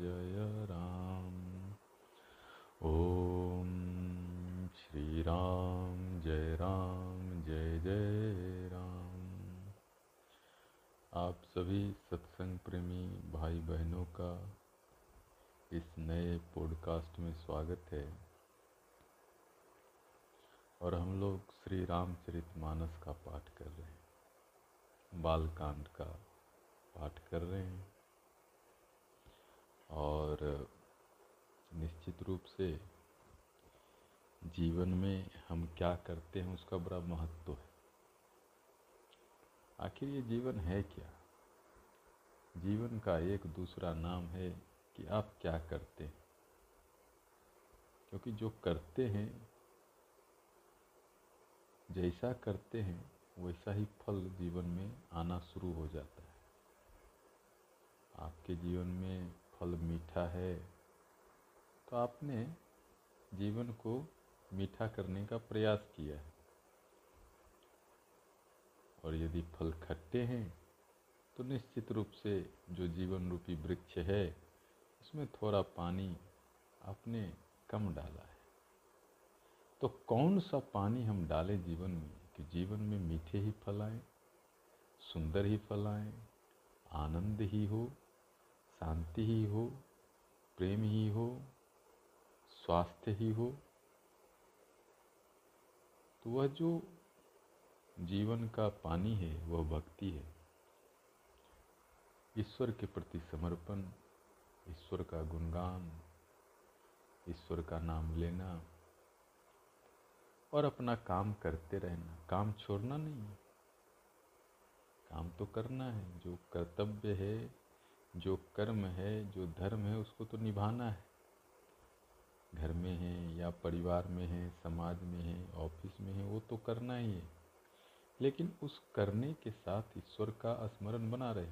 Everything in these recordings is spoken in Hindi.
जय राम। ओम श्री राम, जय राम, जय जय राम। आप सभी सत्संग प्रेमी भाई बहनों का इस नए पॉडकास्ट में स्वागत है। और हम लोग श्री रामचरित मानस का पाठ कर रहे हैं। बालकांड का पाठ कर रहे हैं। और निश्चित रूप से जीवन में हम क्या करते हैं उसका बड़ा महत्व है। आखिर ये जीवन है क्या? जीवन का एक दूसरा नाम है कि आप क्या करते हैं। क्योंकि जो करते हैं, जैसा करते हैं, वैसा ही फल जीवन में आना शुरू हो जाता है। आपके जीवन में फल मीठा है। तो आपने जीवन को मीठा करने का प्रयास किया है। और यदि फल खट्टे हैं तो निश्चित रूप से जो जीवन रूपी वृक्ष है, उसमें थोड़ा पानी आपने कम डाला है। तो कौन सा पानी हम डालें जीवन में कि जीवन में मीठे ही फल आए, सुंदर ही फल आए, आनंद ही हो शांति ही हो, प्रेम ही हो, स्वास्थ्य ही हो तो वह जो जीवन का पानी है, वह भक्ति है। ईश्वर के प्रति समर्पण, ईश्वर का गुणगान, ईश्वर का नाम लेना और अपना काम करते रहना। काम छोड़ना नहीं काम तो करना है, जो कर्तव्य है जो कर्म है, जो धर्म है, उसको तो निभाना है। घर में है या परिवार में है, समाज में है, ऑफ़िस में है, वो तो करना ही है। लेकिन उस करने के साथ ईश्वर का स्मरण बना रहे।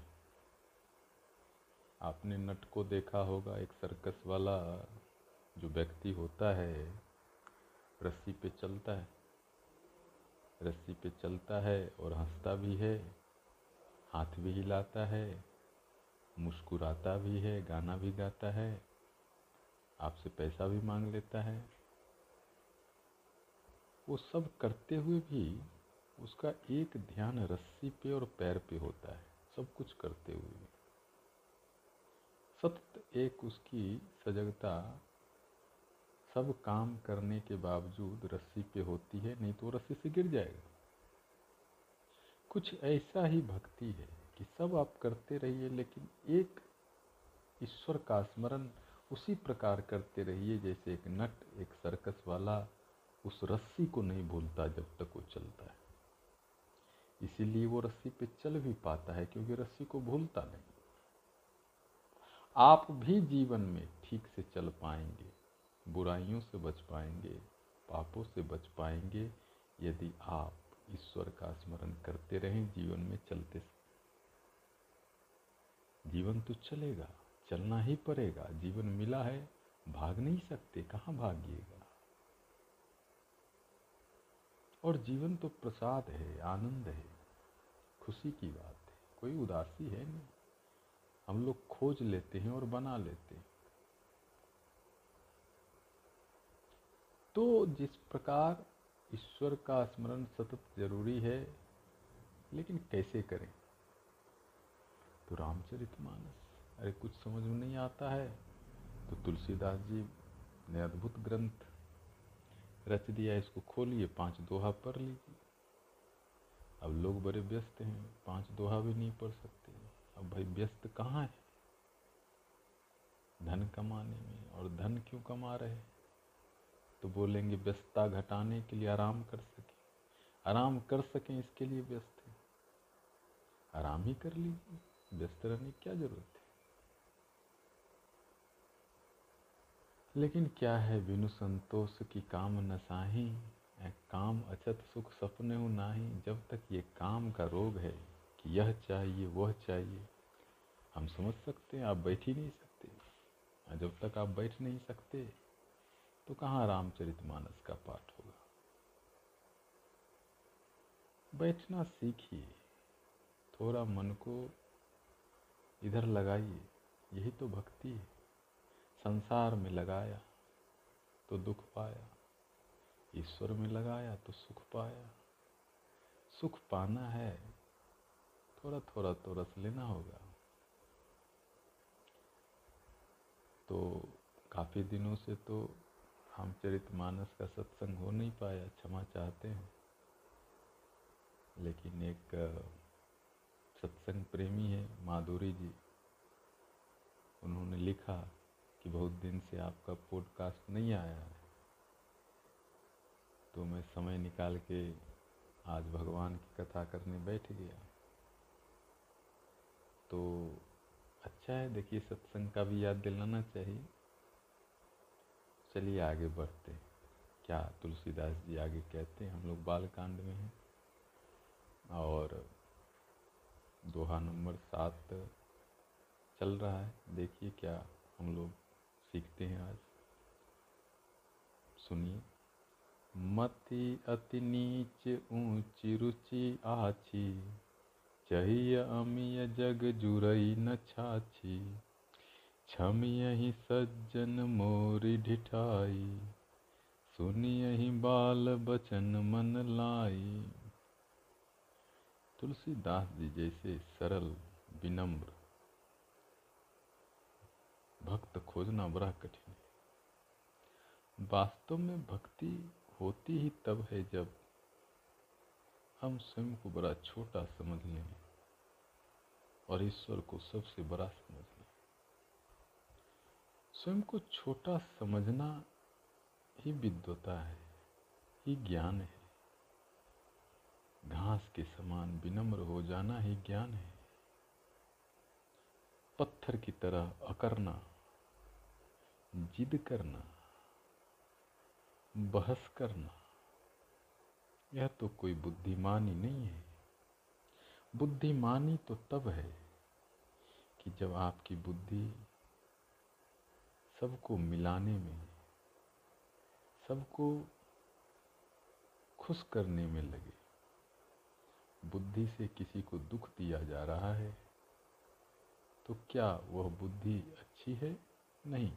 आपने नट को देखा होगा, एक सर्कस वाला जो व्यक्ति होता है, रस्सी पे चलता है। रस्सी पे चलता है और हंसता भी है, हाथ भी हिलाता है। मुस्कुराता भी है, गाना भी गाता है, आपसे पैसा भी मांग लेता है। वो सब करते हुए भी उसका एक ध्यान रस्सी पे और पैर पे होता है, सब कुछ करते हुए भी। सतत एक उसकी सजगता, सब काम करने के बावजूद रस्सी पे होती है, नहीं तो रस्सी से गिर जाएगा। कुछ ऐसा ही भक्ति है। कि सब आप करते रहिए, लेकिन एक ईश्वर का स्मरण उसी प्रकार करते रहिए, जैसे एक नट, एक सर्कस वाला उस रस्सी को नहीं भूलता जब तक वो चलता है। इसीलिए वो रस्सी पे चल भी पाता है, क्योंकि रस्सी को भूलता नहीं। आप भी जीवन में ठीक से चल पाएँगे, बुराइयों से बच पाएँगे, पापों से बच पाएँगे, यदि आप ईश्वर का स्मरण करते रहें, जीवन में चलते जीवन तो चलेगा, चलना ही पड़ेगा। जीवन मिला है, भाग नहीं सकते, कहाँ भागिएगा? और जीवन तो प्रसाद है, आनंद है, खुशी की बात है, कोई उदासी है नहीं। हम लोग खोज लेते हैं और बना लेते हैं। तो जिस प्रकार ईश्वर का स्मरण सतत ज़रूरी है, लेकिन कैसे करें? तो रामचरित मानस। अरे, कुछ समझ में नहीं आता है। तो तुलसीदास जी ने अद्भुत ग्रंथ रच दिया, इसको खोलिए, पाँच दोहा पढ़ लीजिए। अब लोग बड़े व्यस्त हैं, पाँच दोहा भी नहीं पढ़ सकते। अब भाई, व्यस्त कहाँ है? धन कमाने में और धन क्यों कमा रहे तो बोलेंगे, व्यस्तता घटाने के लिए आराम कर सके। आराम कर सकें, इसके लिए व्यस्त है। आराम ही कर लीजिए। व्यस्त रहने की क्या ज़रूरत है? लेकिन क्या है बिनु संतोष की काम न नसाही काम अचत सुख सपने हो नाही। जब तक ये काम का रोग है कि यह चाहिए, वह चाहिए, हम समझ सकते हैं आप बैठ ही नहीं सकते। जब तक आप बैठ नहीं सकते तो कहाँ रामचरित मानस का पाठ होगा? बैठना सीखिए। थोड़ा मन को इधर लगाइए, यही तो भक्ति है। संसार में लगाया तो दुख पाया। ईश्वर में लगाया तो सुख पाया। सुख पाना है थोड़ा थोड़ा तो रस लेना होगा। तो काफ़ी दिनों से तो रामचरित मानस का सत्संग हो नहीं पाया, क्षमा चाहते हैं। लेकिन एक सत्संग प्रेमी है, माधुरी जी। उन्होंने लिखा कि बहुत दिन से आपका पॉडकास्ट नहीं आया है। तो मैं समय निकाल के आज भगवान की कथा करने बैठ गया। तो अच्छा है, देखिए, सत्संग का भी याद दिलाना चाहिए। चलिए आगे बढ़ते क्या तुलसीदास जी आगे कहते हैं, हम लोग बाल कांड में हैं। और दोहा नंबर सात चल रहा है। देखिए क्या हम लोग सीखते हैं आज। सुनिए। मति अति नीच, ऊँची रुचि आछी, चहिय अमिय जग जुरई न छाछी छमियहि सज्जन मोरी ढिठाई, सुनियहि बाल बचन मन लाई। तुलसीदास जी जैसे सरल, विनम्र, भक्त खोजना बड़ा कठिन है। वास्तव में भक्ति होती ही तब है जब हम स्वयं को बड़ा छोटा समझ लें और ईश्वर को सबसे बड़ा समझ लें स्वयं को छोटा समझना ही विद्वता है, ही ज्ञान है। घास के समान विनम्र हो जाना ही ज्ञान है। पत्थर की तरह अकरना, जिद करना, बहस करना, यह तो कोई बुद्धिमानी नहीं है। बुद्धिमानी तो तब है कि जब आपकी बुद्धि सबको मिलाने में, सबको खुश करने में लगे। बुद्धि से किसी को दुख दिया जा रहा है तो क्या वह बुद्धि अच्छी है? नहीं।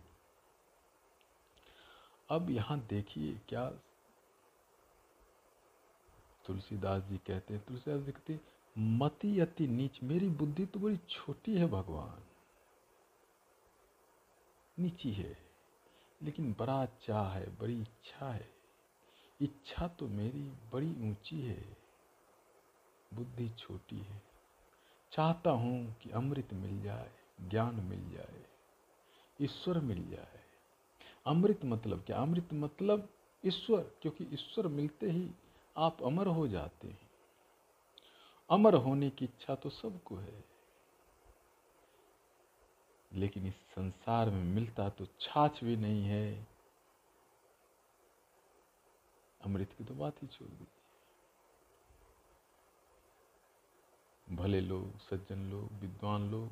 अब यहाँ देखिए क्या तुलसीदास जी कहते हैं, तुलसीदास जी कहते मति अति नीच, मेरी बुद्धि तो बड़ी छोटी है भगवान। नीची है, लेकिन बड़ा चाह है, बड़ी इच्छा है। इच्छा तो मेरी बड़ी ऊँची है। बुद्धि छोटी है। चाहता हूँ कि अमृत मिल जाए, ज्ञान मिल जाए, ईश्वर मिल जाए। अमृत मतलब क्या? अमृत मतलब ईश्वर, क्योंकि ईश्वर मिलते ही आप अमर हो जाते हैं। अमर होने की इच्छा तो सबको है। लेकिन इस संसार में मिलता तो छाछ भी नहीं है। अमृत की तो बात ही छोड़ दी। भले लोग सज्जन लोग विद्वान लोग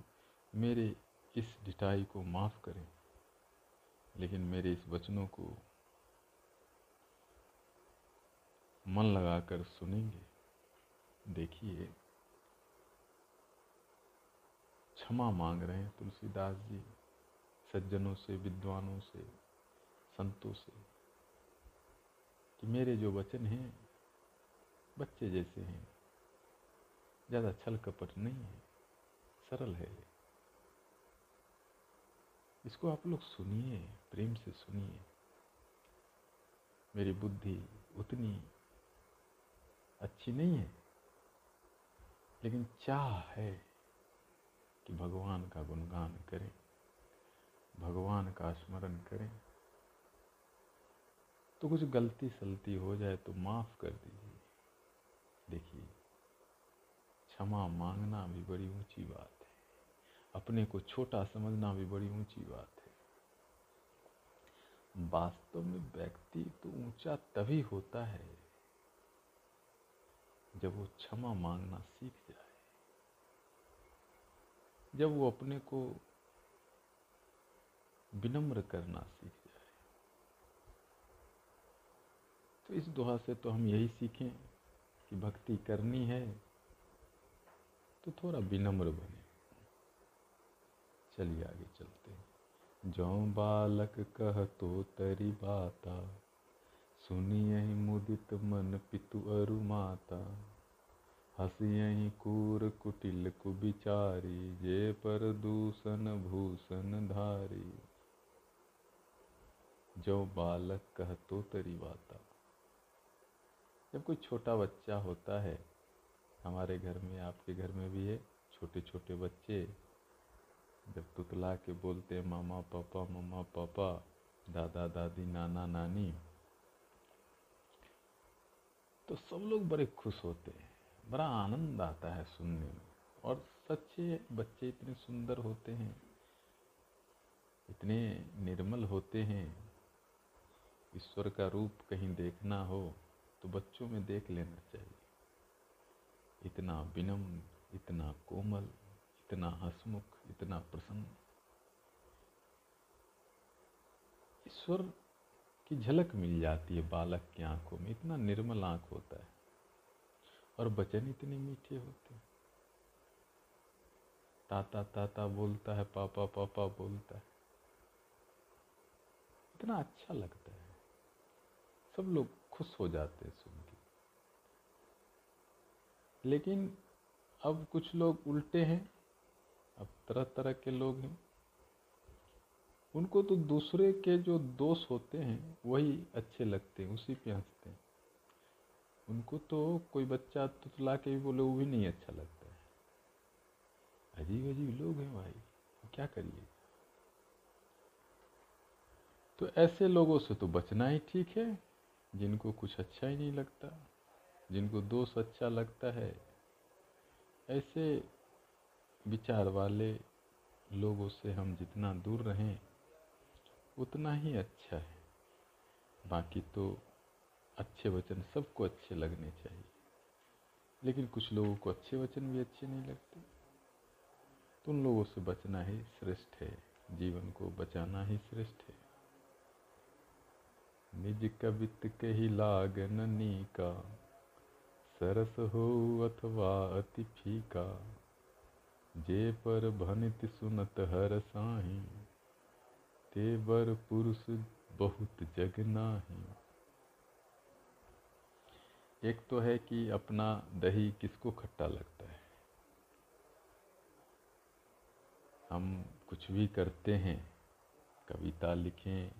मेरे इस ढिठाई को माफ़ करें। लेकिन मेरे इस वचनों को मन लगाकर सुनेंगे। देखिए, क्षमा मांग रहे हैं तुलसीदास जी, सज्जनों से, विद्वानों से, संतों से, कि मेरे जो वचन हैं, बच्चे जैसे हैं। ज़्यादा छल कपट नहीं है, सरल है। इसको आप लोग सुनिए, प्रेम से सुनिए। मेरी बुद्धि उतनी अच्छी नहीं है, लेकिन चाह है कि भगवान का गुणगान करें, भगवान का स्मरण करें। तो कुछ गलती सलती हो जाए तो माफ़ कर दीजिए। देखिए क्षमा मांगना भी बड़ी ऊँची बात है। अपने को छोटा समझना भी बड़ी ऊँची बात है। वास्तव में व्यक्ति तो ऊँचा तभी होता है जब वो क्षमा मांगना सीख जाए। जब वो अपने को विनम्र करना सीख जाए। तो इस दुआ से तो हम यही सीखें कि भक्ति करनी है तो थोड़ा विनम्र बने। चलिए आगे चलते हैं। जो बालक कह तो तरी बाता सुनिय मुदित मन पितु अरु माता। हसियहि कूर कुटिल कुबिचारी, जे पर दूषण भूषण धारी। जो बालक कह तो तरी बाता। जब कोई छोटा बच्चा होता है हमारे घर में, आपके घर में भी है छोटे छोटे बच्चे। जब तुतला के बोलते हैं, मामा, पापा मम्मा पापा, दादा, दादी, नाना, नानी तो सब लोग बड़े खुश होते हैं। बड़ा आनंद आता है सुनने में। और सच्चे बच्चे इतने सुंदर होते हैं, इतने निर्मल होते हैं। ईश्वर का रूप कहीं देखना हो तो बच्चों में देख लेना चाहिए। इतना विनम्र, इतना कोमल, इतना हसमुख, इतना प्रसन्न। ईश्वर की झलक मिल जाती है बालक की आँखों में, इतना निर्मल आँख होता है। और वचन इतने मीठे होते हैं। ताता ताता बोलता है, पापा पापा बोलता है। इतना अच्छा लगता है। सब लोग खुश हो जाते हैं सुन लेकिन अब कुछ लोग उल्टे हैं, अब तरह तरह के लोग हैं। उनको तो दूसरे के जो दोष होते हैं, वही अच्छे लगते हैं, उसी पे हँसते हैं। उनको तो कोई बच्चा तुतला के भी बोले, वो भी नहीं अच्छा लगता है। अजीब अजीब लोग हैं भाई, क्या करिए? तो ऐसे लोगों से तो बचना ही ठीक है, जिनको कुछ अच्छा ही नहीं लगता। जिनको दोष अच्छा लगता है, ऐसे विचार वाले लोगों से हम जितना दूर रहें, उतना ही अच्छा है। बाकी तो अच्छे वचन सबको अच्छे लगने चाहिए। लेकिन कुछ लोगों को अच्छे वचन भी अच्छे नहीं लगते। तो उन लोगों से बचना ही श्रेष्ठ है। जीवन को बचाना ही श्रेष्ठ है। निज कवित के ही लाग ननी का सरस हो अथवा अति फीका, जे पर भनित सुनत हर साही, ते बर पुरुष बहुत जग नाही। एक तो है कि अपना दही किसको खट्टा लगता है? हम कुछ भी करते हैं, कविता लिखें,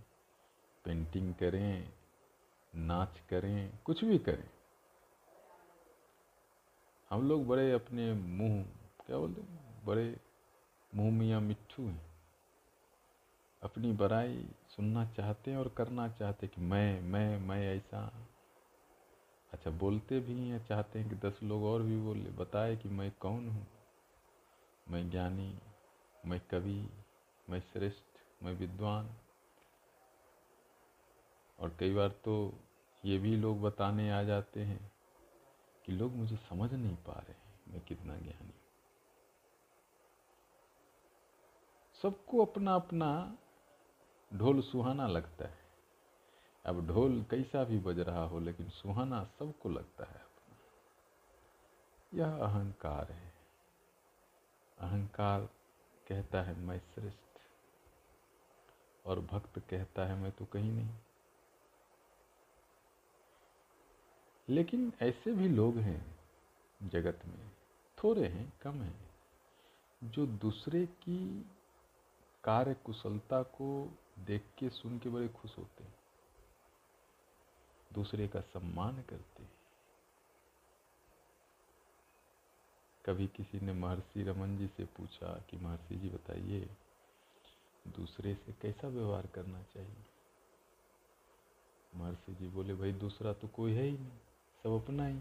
पेंटिंग करें, नाच करें, कुछ भी करें। हम लोग बड़े अपने मुँह, क्या बोलते हैं? बड़े मुँह मियाँ मिट्ठू हैं। अपनी बड़ाई सुनना चाहते हैं और करना चाहते हैं कि मैं मैं मैं ऐसा। अच्छा बोलते भी हैं, चाहते हैं कि दस लोग और भी बोले, बताए कि मैं कौन हूँ? मैं ज्ञानी, मैं कवि, मैं श्रेष्ठ, मैं विद्वान। और कई बार तो ये भी लोग बताने आ जाते हैं कि लोग मुझे समझ नहीं पा रहे मैं कितना ज्ञानी सबको अपना अपना ढोल सुहाना लगता है। अब ढोल कैसा भी बज रहा हो, लेकिन सुहाना सबको लगता है अपना। यह अहंकार है। अहंकार कहता है, मैं श्रेष्ठ और भक्त कहता है, मैं तो कहीं नहीं लेकिन ऐसे भी लोग हैं जगत में, थोड़े हैं, कम हैं, जो दूसरे की कार्य कुशलता को देख के सुन के बड़े खुश होते हैं। दूसरे का सम्मान करते हैं। कभी किसी ने महर्षि रमन जी से पूछा कि महर्षि जी बताइए, दूसरे से कैसा व्यवहार करना चाहिए? महर्षि जी बोले, भाई दूसरा तो कोई है ही नहीं। सब अपना ही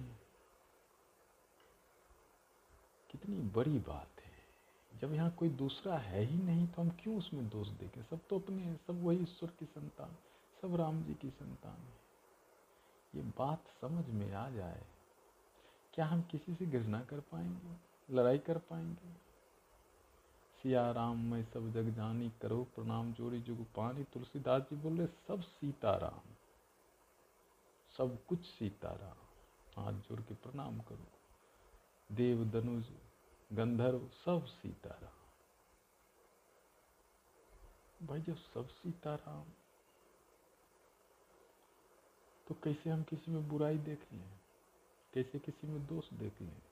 कितनी बड़ी बात है। जब यहाँ कोई दूसरा है ही नहीं तो हम क्यों उसमें दोष देखें? सब तो अपने हैं, सब वही ईश्वर की संतान, सब राम जी की संतान है। ये बात समझ में आ जाए, क्या हम किसी से घृणा कर पाएँगे, लड़ाई कर पाएँगे? सिया राम, मैं सब जग जानी, करो प्रणाम जोड़ी जुग पानी, तुलसीदास जी बोल, सब सीताराम सब कुछ सीताराम हाथ जोड़ के प्रणाम करो। देव, धनुष, गंधर्व, सब सीताराम। भाई जब सब सीताराम तो कैसे हम किसी में बुराई देख लें? कैसे किसी में दोष देख लें?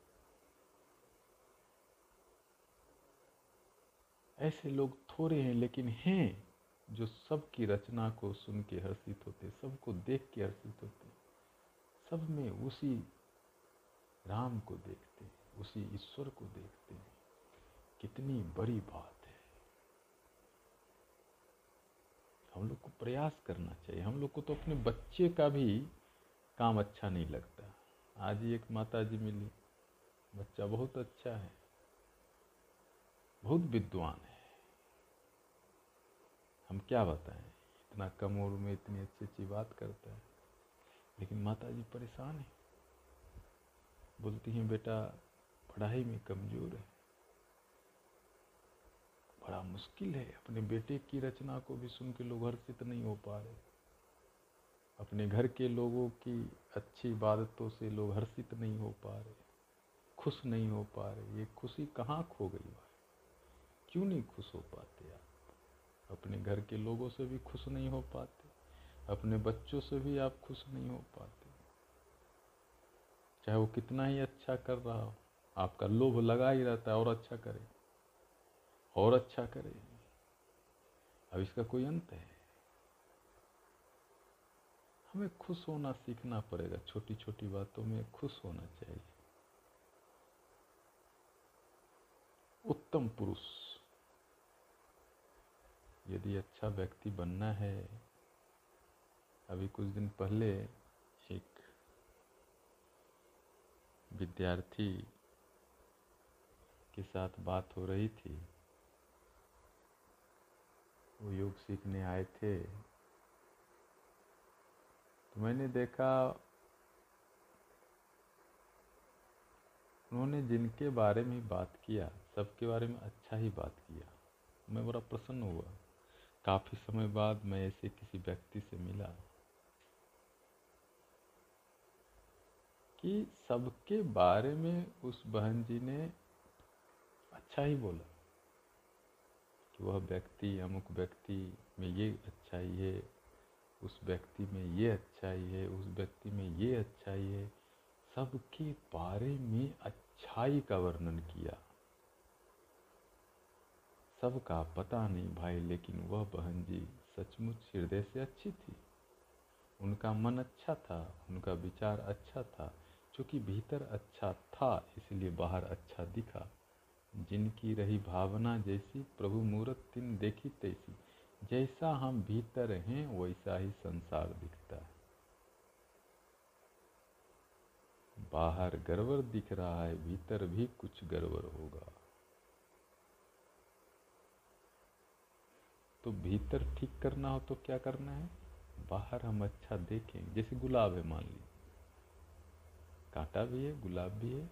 ऐसे लोग थोड़े हैं, लेकिन हैं जो सबकी रचना को सुन के हर्षित होते, सबको देख के हर्षित होते। सब में उसी राम को देखते हैं, उसी ईश्वर को देखते हैं। कितनी बड़ी बात है। हम लोग को प्रयास करना चाहिए। हम लोग को तो अपने बच्चे का भी काम अच्छा नहीं लगता। आज ही एक माता जी मिली। बच्चा बहुत अच्छा है। बहुत विद्वान है। हम क्या बताएँ? इतना कम उम्र में इतनी अच्छी अच्छी बात करता है। लेकिन माता जी परेशान है। बोलती हैं, बेटा, पढ़ाई में कमज़ोर है। बड़ा मुश्किल है। अपने बेटे की रचना को भी सुन के लोग हर्षित नहीं हो पा रहे। अपने घर के लोगों की अच्छी इबादतों से लोग हर्षित नहीं हो पा रहे। खुश नहीं हो पा रहे। ये खुशी कहाँ खो गई भाई? क्यों नहीं खुश हो पाते आप? अपने घर के लोगों से भी खुश नहीं हो पाते। अपने बच्चों से भी आप खुश नहीं हो पाते। चाहे वो कितना ही अच्छा कर रहा हो, आपका लोभ लगा ही रहता है, और अच्छा करे। और अच्छा करे। अब इसका कोई अंत है? हमें खुश होना सीखना पड़ेगा। छोटी छोटी बातों में खुश होना चाहिए। उत्तम पुरुष। यदि अच्छा व्यक्ति बनना है अभी कुछ दिन पहले एक विद्यार्थी के साथ बात हो रही थी। वो योग सीखने आए थे। तो मैंने देखा, उन्होंने जिनके बारे में बात किया, सबके बारे में अच्छा ही बात किया। मैं बड़ा प्रसन्न हुआ। काफ़ी समय बाद मैं ऐसे किसी व्यक्ति से मिला। कि सबके बारे में उस बहन जी ने अच्छा ही बोला कि वह व्यक्ति, अमुक व्यक्ति में ये अच्छाई है, उस व्यक्ति में ये अच्छाई है, उस व्यक्ति में ये अच्छाई है। सबके बारे में अच्छाई का वर्णन किया। सबका पता नहीं भाई, लेकिन वह बहन जी सचमुच हृदय से अच्छी थी। उनका मन अच्छा था, उनका विचार अच्छा था। क्योंकि भीतर अच्छा था, इसलिए बाहर अच्छा दिखा। जिनकी रही भावना जैसी, प्रभु मूर्त तिन देखी तैसी। जैसा हम भीतर हैं, वैसा ही संसार दिखता है। बाहर गड़बड़ दिख रहा है, भीतर भी कुछ गड़बड़ होगा। तो भीतर ठीक करना हो तो क्या करना है? बाहर हम अच्छा देखें, जैसे गुलाब है, मान लीजिए। कांटा भी है, गुलाब भी है।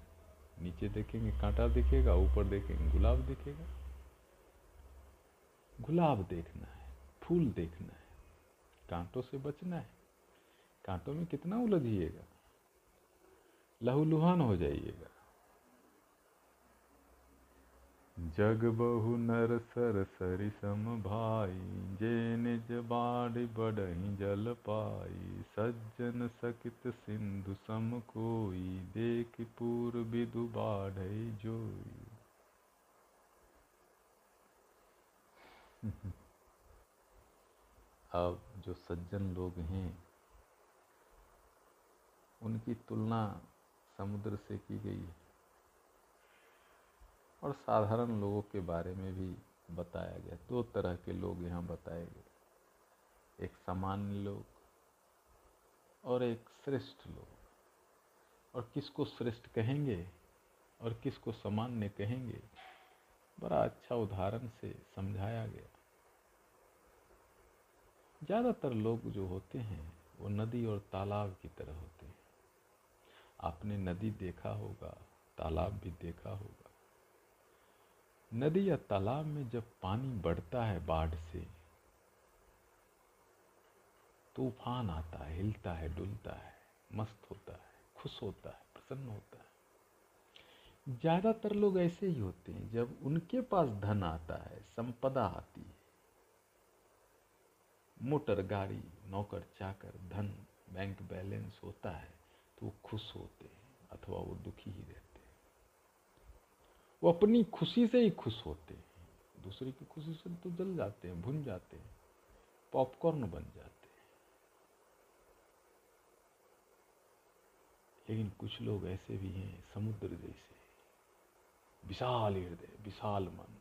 नीचे देखेंगे कांटा दिखेगा, ऊपर देखेंगे गुलाब दिखेगा। गुलाब देखना है, फूल देखना है, कांटों से बचना है। कांटों में कितना उलझिएगा, लहूलुहान हो जाइएगा। जग बहु नर सर सरि सम भाई, जे निज बाढ़ बढ़ही जल पाई। सज्जन सकित सिंधु सम कोई, देख पूर विदु बाढ़ जोई। अब जो सज्जन लोग हैं, उनकी तुलना समुद्र से की गई है। और साधारण लोगों के बारे में भी बताया गया। दो तरह के लोग यहाँ बताए गए। एक सामान्य लोग और एक श्रेष्ठ लोग। और किसको श्रेष्ठ कहेंगे और किसको सामान्य कहेंगे, बड़ा अच्छा उदाहरण से समझाया गया। ज़्यादातर लोग जो होते हैं, वो नदी और तालाब की तरह होते हैं। आपने नदी देखा होगा, तालाब भी देखा होगा। नदी या तालाब में जब पानी बढ़ता है बाढ़ से, तूफ़ान आता है, हिलता है, डुलता है, मस्त होता है, खुश होता है, प्रसन्न होता है। ज़्यादातर लोग ऐसे ही होते हैं, जब उनके पास धन आता है, संपदा आती है, मोटर गाड़ी, नौकर, चाकर, धन, बैंक बैलेंस होता है तो वो खुश होते हैं, अथवा वो दुखी ही रहते वो अपनी खुशी से ही खुश होते हैं। दूसरे की खुशी से तो जल जाते हैं भुन जाते हैं। पॉपकॉर्न बन जाते हैं। लेकिन कुछ लोग ऐसे भी हैं, समुद्र जैसे। विशाल हृदय, विशाल मन।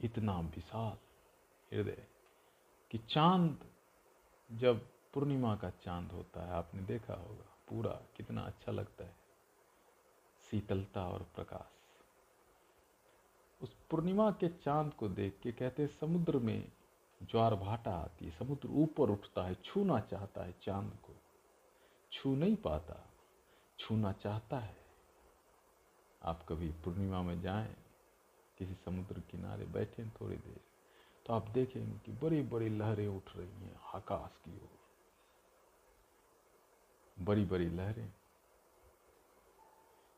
इतना विशाल हृदय कि चाँद, जब पूर्णिमा का चाँद होता है, आपने देखा होगा, पूरा कितना अच्छा लगता है। शीतलता और प्रकाश। उस पूर्णिमा के चाँद को देख के कहते समुद्र में ज्वार भाटा आती है, समुद्र ऊपर उठता है, छूना चाहता है चाँद को। छू नहीं पाता, छूना चाहता है। आप कभी पूर्णिमा में जाएँ, किसी समुद्र किनारे बैठे थोड़ी देर तो आप देखेंगे कि बड़ी बड़ी लहरें उठ रही हैं आकाश की ओर। बड़ी बड़ी लहरें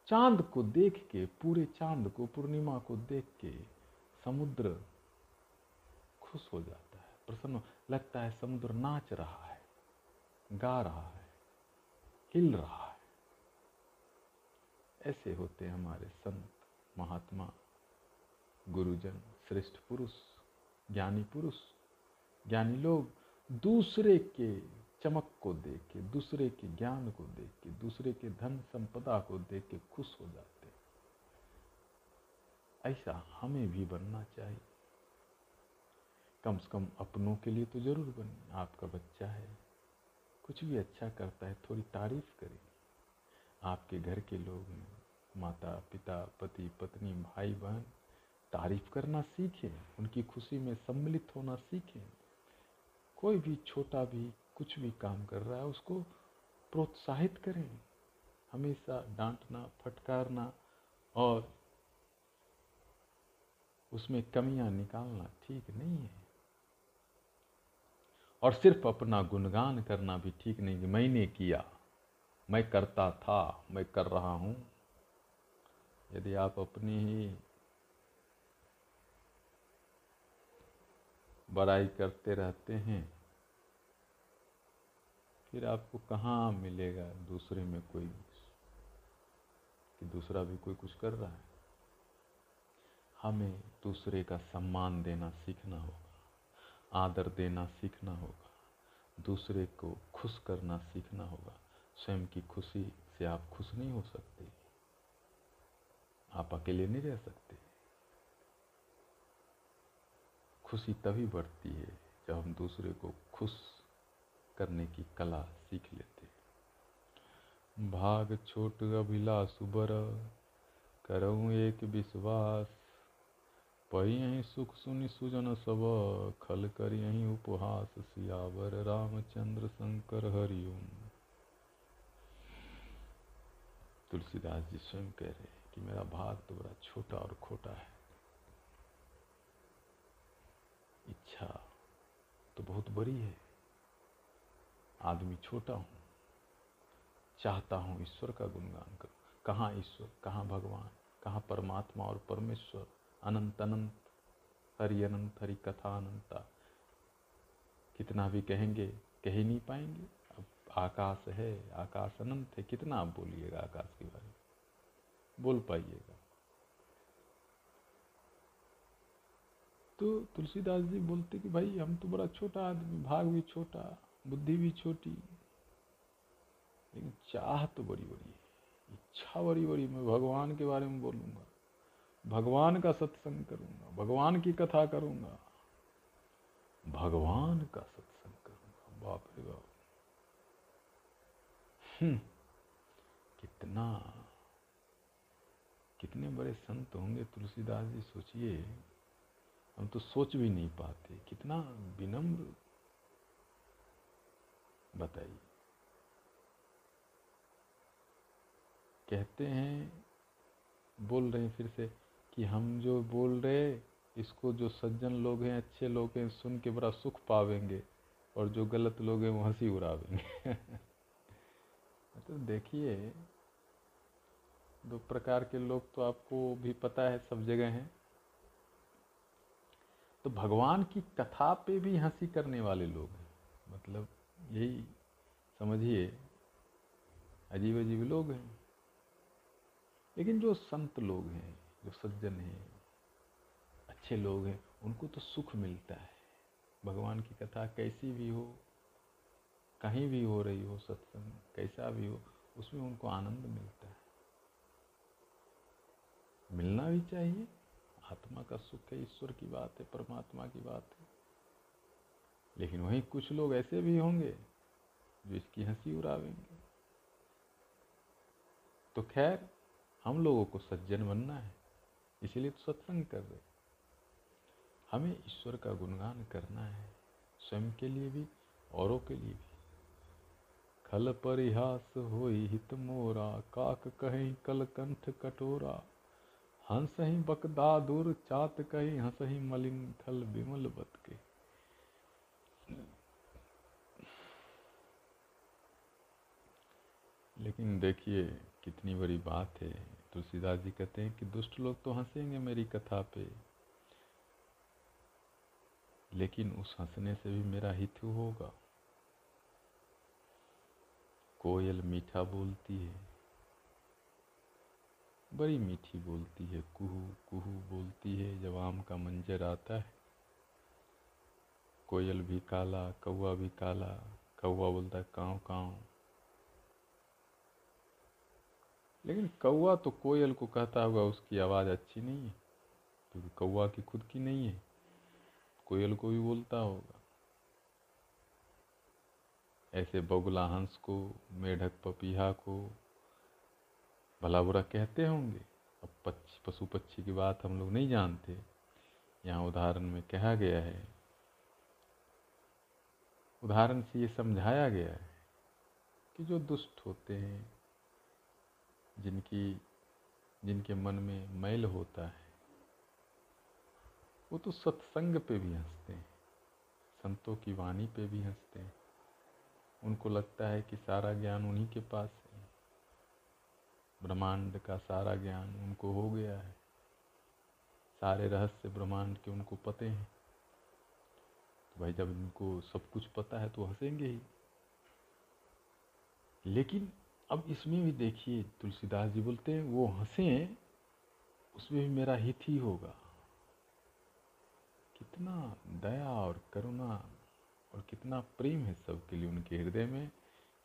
चाँद को देख के, पूरे चाँद को, पूर्णिमा को देख के समुद्र खुश हो जाता है। प्रसन्न लगता है समुद्र नाच रहा है, गा रहा है, हिल रहा है। ऐसे होते हैं हमारे संत, महात्मा, गुरुजन, श्रेष्ठ पुरुष, ज्ञानी पुरुष, ज्ञानी लोग दूसरे के चमक को देख के, दूसरे के ज्ञान को देख के, दूसरे के धन संपदा को देख के खुश हो जाते ऐसा हमें भी बनना चाहिए। कम से कम अपनों के लिए तो ज़रूर बने। आपका बच्चा है, कुछ भी अच्छा करता है, थोड़ी तारीफ़ करें आपके घर के लोग माता, पिता, पति, पत्नी, भाई, बहन, तारीफ़ करना सीखें, उनकी खुशी में सम्मिलित होना सीखें। कोई भी छोटा भी कुछ भी काम कर रहा है, उसको प्रोत्साहित करें। हमेशा डांटना, फटकारना और उसमें कमियाँ निकालना ठीक नहीं है। और सिर्फ़ अपना गुणगान करना भी ठीक नहीं कि मैंने किया, मैं करता था, मैं कर रहा हूँ। यदि आप अपनी ही बड़ाई करते रहते हैं फिर आपको कहाँ मिलेगा दूसरे में कोई? कि दूसरा भी कोई कुछ कर रहा है? हमें दूसरे का सम्मान देना सीखना होगा, आदर देना सीखना होगा, दूसरे को खुश करना सीखना होगा। स्वयं की खुशी से आप खुश नहीं हो सकते। आप अकेले नहीं रह सकते। खुशी तभी बढ़ती है जब हम दूसरे को खुश करने की कला सीख लेते। भाग छोट अभिलाष बर करूँ एक विश्वास। पही यही सुख सुनि सुजन सब, खल कर यही उपहास सियावर। रामचंद्र शंकर हरिओम तुलसीदास जी स्वयं कह रहे कि मेरा भाग तो बड़ा छोटा और खोटा है। इच्छा तो बहुत बड़ी है। आदमी छोटा हूँ, चाहता हूँ ईश्वर का गुणगान करूँ। कहाँ ईश्वर, कहाँ भगवान, कहाँ परमात्मा और परमेश्वर? अनंत अनंत, हरि अनंत, हरि कथा अनंता। कितना भी कहेंगे, कह ही नहीं पाएँगे। अब आकाश है, आकाश अनंत है, कितना आप बोलिएगा आकाश के बारे में? बोल पाइएगा। तो तुलसीदास जी बोलते कि भाई, हम तो बड़ा छोटा आदमी, भाग भी छोटा। बुद्धि भी छोटी लेकिन चाह तो बड़ी बड़ी है। इच्छा बड़ी बड़ी मैं भगवान के बारे में बोलूँगा भगवान का सत्संग करूँगा भगवान की कथा करूँगा भगवान का सत्संग करूँगा। बाप रे बाप। हम्म, कितना कितने बड़े संत होंगे तुलसीदास जी सोचिए। हम तो सोच भी नहीं पाते कितना विनम्र बताइए। कहते हैं, बोल रहे हैं फिर से कि हम जो बोल रहे, इसको जो सज्जन लोग हैं, अच्छे लोग हैं, सुन के बड़ा सुख पावेंगे और जो गलत लोग हैं, वो हँसी उड़ावेंगे। तो देखिए, दो प्रकार के लोग तो आपको भी पता है, सब जगह हैं। तो भगवान की कथा पे भी हँसी करने वाले लोग हैं। मतलब यही समझिए अजीब अजीब लोग हैं। लेकिन जो संत लोग हैं, जो सज्जन हैं, अच्छे लोग हैं, उनको तो सुख मिलता है। भगवान की कथा कैसी भी हो, कहीं भी हो रही हो, सत्संग कैसा भी हो, उसमें उनको आनंद मिलता है। मिलना भी चाहिए। आत्मा का सुख है, ईश्वर की बात है, परमात्मा की बात है। लेकिन वहीं कुछ लोग ऐसे भी होंगे जो इसकी हँसी उड़ावेंगे। तो खैर, हम लोगों को सज्जन बनना है, इसलिए तो सत्संग कर रहे हमें ईश्वर का गुणगान करना है, स्वयं के लिए भी, औरों के लिए भी। खल परिहास हो हित मोरा, काक कहीं कल कंठ कटोरा। हंस ही बकदादुर, चात कही हंस ही मलिन थल विमल बत के लेकिन देखिए, कितनी बड़ी बात है। तुलसीदास जी कहते हैं कि दुष्ट लोग तो हंसेंगे मेरी कथा पे। लेकिन उस हंसने से भी मेरा हित होगा। कोयल मीठा बोलती है। बड़ी मीठी बोलती है। कुहू कुहू बोलती है। जब आम का मंजर आता है, कोयल भी काला कौआ भी काला। कौआ बोलता है, काँव काँव। लेकिन कौआ तो कोयल को कहता होगा, उसकी आवाज़ अच्छी नहीं है। क्योंकि तो कौआ की खुद की नहीं है। कोयल को भी बोलता होगा। ऐसे बगुला हंस को, मेढक पपीहा को भला बुरा कहते होंगे? अब पक्षी, पशु पक्षी की बात हम लोग नहीं जानते। यहाँ उदाहरण में कहा गया है। उदाहरण से ये समझाया गया है कि जो दुष्ट होते हैं जिनकी, जिनके मन में मैल होता है, वो तो सत्संग पे भी हँसते हैं, संतों की वाणी पे भी हँसते हैं। उनको लगता है कि सारा ज्ञान उन्हीं के पास है। ब्रह्मांड का सारा ज्ञान उनको हो गया है। सारे रहस्य ब्रह्मांड के उनको पते हैं। तो भाई जब इनको सब कुछ पता है तो हंसेंगे ही। लेकिन अब इसमें भी देखिए, तुलसीदास जी बोलते हैं, वो हंसे, उसमें भी मेरा हित ही होगा। कितना दया और करुणा और कितना प्रेम है सबके लिए उनके हृदय में।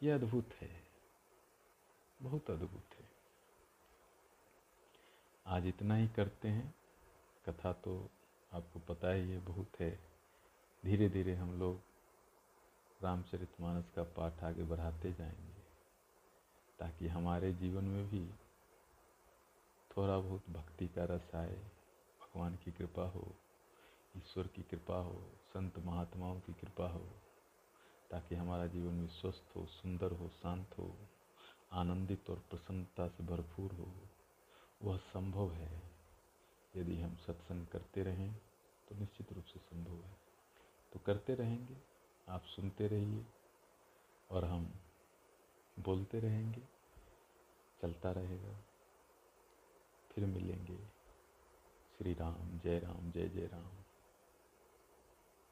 ये अद्भुत है। बहुत अद्भुत है। आज इतना ही करते हैं। कथा तो आपको पता ही है, बहुत है। धीरे धीरे हम लोग रामचरितमानस का पाठ आगे बढ़ाते जाएँगे। ताकि हमारे जीवन में भी थोड़ा बहुत भक्ति का रस आए, भगवान की कृपा हो, ईश्वर की कृपा हो, संत महात्माओं की कृपा हो, ताकि हमारा जीवन भी स्वस्थ हो, सुंदर हो, शांत हो, आनंदित और प्रसन्नता से भरपूर हो। वह संभव है। यदि हम सत्संग करते रहें तो निश्चित रूप से संभव है। तो करते रहेंगे, आप सुनते रहिए और हम बोलते रहेंगे चलता रहेगा। फिर मिलेंगे। श्री राम जय राम जय जय राम।